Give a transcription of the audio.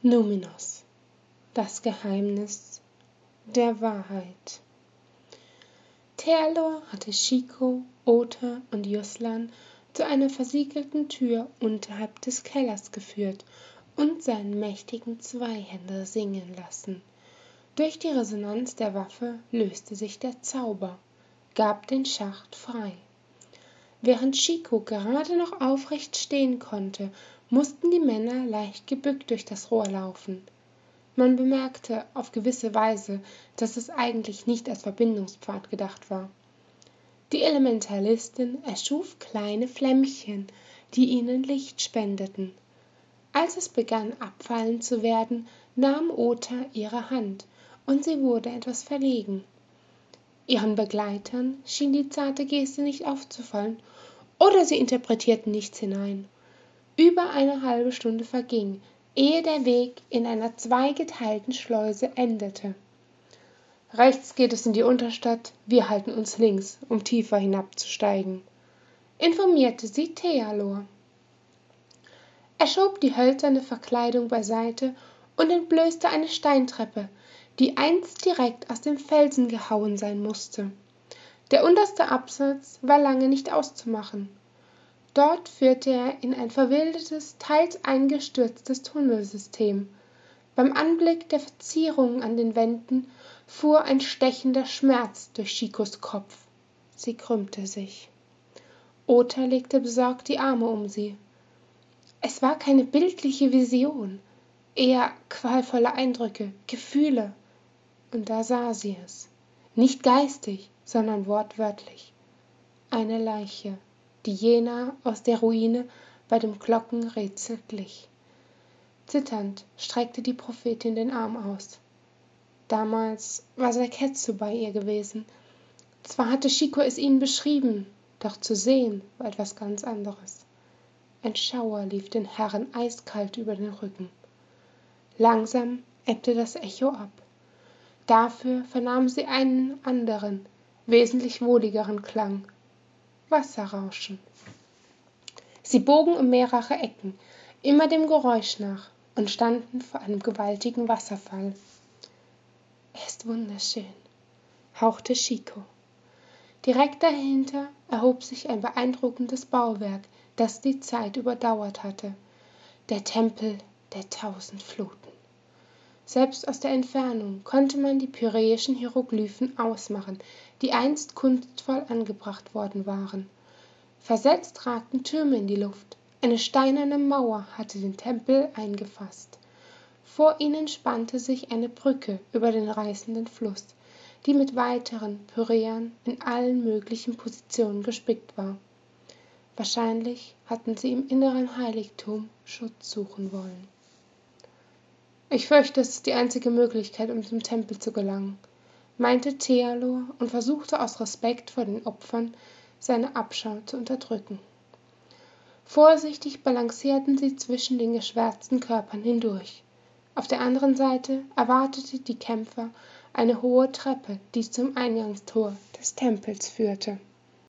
Numinos. Das Geheimnis der Wahrheit. Terlor hatte Chico, Ota und Juslan zu einer versiegelten Tür unterhalb des Kellers geführt und seinen mächtigen Zweihänder singen lassen. Durch die Resonanz der Waffe löste sich der Zauber, gab den Schacht frei. Während Chico gerade noch aufrecht stehen konnte mussten die Männer leicht gebückt durch das Rohr laufen. Man bemerkte auf gewisse Weise, dass es eigentlich nicht als Verbindungspfad gedacht war. Die Elementalistin erschuf kleine Flämmchen, die ihnen Licht spendeten. Als es begann abfallen zu werden, nahm Ota ihre Hand, und sie wurde etwas verlegen. Ihren Begleitern schien die zarte Geste nicht aufzufallen, oder sie interpretierten nichts hinein. Über eine halbe Stunde verging, ehe der Weg in einer zweigeteilten Schleuse endete. Rechts geht es in die Unterstadt, wir halten uns links, um tiefer hinabzusteigen, informierte sie Thealor. Er schob die hölzerne Verkleidung beiseite und entblößte eine Steintreppe, die einst direkt aus dem Felsen gehauen sein musste. Der unterste Absatz war lange nicht auszumachen. Dort führte er in ein verwildertes, teils eingestürztes Tunnelsystem. Beim Anblick der Verzierungen an den Wänden fuhr ein stechender Schmerz durch Chicos Kopf. Sie krümmte sich. Ota legte besorgt die Arme um sie. Es war keine bildliche Vision, eher qualvolle Eindrücke, Gefühle. Und da sah sie es. Nicht geistig, sondern wortwörtlich. Eine Leiche die jener aus der Ruine bei dem Glockenrätsel glich. Zitternd streckte die Prophetin den Arm aus. Damals war Saketsu bei ihr gewesen. Zwar hatte Chico es ihnen beschrieben, doch zu sehen war etwas ganz anderes. Ein Schauer lief den Herren eiskalt über den Rücken. Langsam ebbte das Echo ab. Dafür vernahmen sie einen anderen, wesentlich wohligeren Klang, Wasserrauschen. Sie bogen um mehrere Ecken, immer dem Geräusch nach, und standen vor einem gewaltigen Wasserfall. Er ist wunderschön, hauchte Chico. Direkt dahinter erhob sich ein beeindruckendes Bauwerk, das die Zeit überdauert hatte. Der Tempel der tausend Fluten. Selbst aus der Entfernung konnte man die pyräischen Hieroglyphen ausmachen, die einst kunstvoll angebracht worden waren. Versetzt ragten Türme in die Luft. Eine steinerne Mauer hatte den Tempel eingefasst. Vor ihnen spannte sich eine Brücke über den reißenden Fluss, die mit weiteren Pyräern in allen möglichen Positionen gespickt war. Wahrscheinlich hatten sie im inneren Heiligtum Schutz suchen wollen. Ich fürchte, es ist die einzige Möglichkeit, um zum Tempel zu gelangen, meinte Thealor und versuchte aus Respekt vor den Opfern seine Abschau zu unterdrücken. Vorsichtig balancierten sie zwischen den geschwärzten Körpern hindurch. Auf der anderen Seite erwartete die Kämpfer eine hohe Treppe, die zum Eingangstor des Tempels führte.